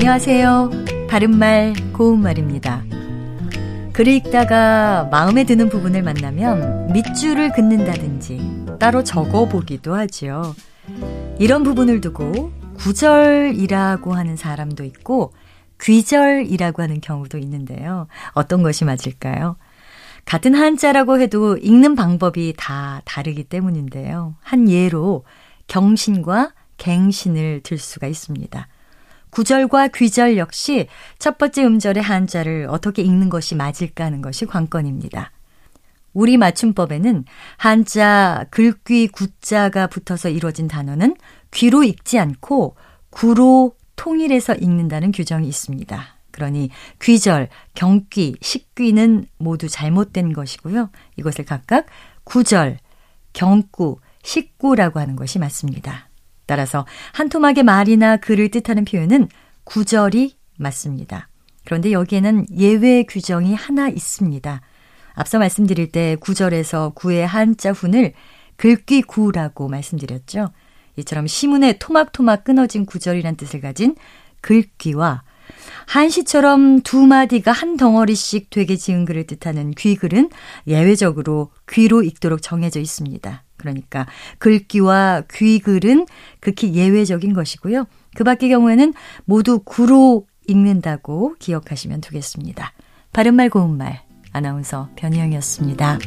안녕하세요. 바른말, 고운말입니다. 글을 읽다가 마음에 드는 부분을 만나면 밑줄을 긋는다든지 따로 적어 보기도 하지요. 이런 부분을 두고 구절이라고 하는 사람도 있고 귀절이라고 하는 경우도 있는데요. 어떤 것이 맞을까요? 같은 한자라고 해도 읽는 방법이 다 다르기 때문인데요. 한 예로 경신과 갱신을 들 수가 있습니다. 구절과 귀절 역시 첫 번째 음절의 한자를 어떻게 읽는 것이 맞을까 하는 것이 관건입니다. 우리 맞춤법에는 한자 글귀 구자가 붙어서 이루어진 단어는 귀로 읽지 않고 구로 통일해서 읽는다는 규정이 있습니다. 그러니 귀절, 경귀, 식귀는 모두 잘못된 것이고요. 이것을 각각 구절, 경구, 식구라고 하는 것이 맞습니다. 따라서 한 토막의 말이나 글을 뜻하는 표현은 구절이 맞습니다. 그런데 여기에는 예외 규정이 하나 있습니다. 앞서 말씀드릴 때 구절에서 구의 한자 훈을 글귀 구라고 말씀드렸죠. 이처럼 시문에 토막토막 끊어진 구절이란 뜻을 가진 글귀와 한시처럼 두 마디가 한 덩어리씩 되게 지은 글을 뜻하는 귀글은 예외적으로 귀로 읽도록 정해져 있습니다. 그러니까 글귀와 귀글은 극히 예외적인 것이고요. 그 밖의 경우에는 모두 구로 읽는다고 기억하시면 되겠습니다. 바른말 고운말 아나운서 변희영이었습니다.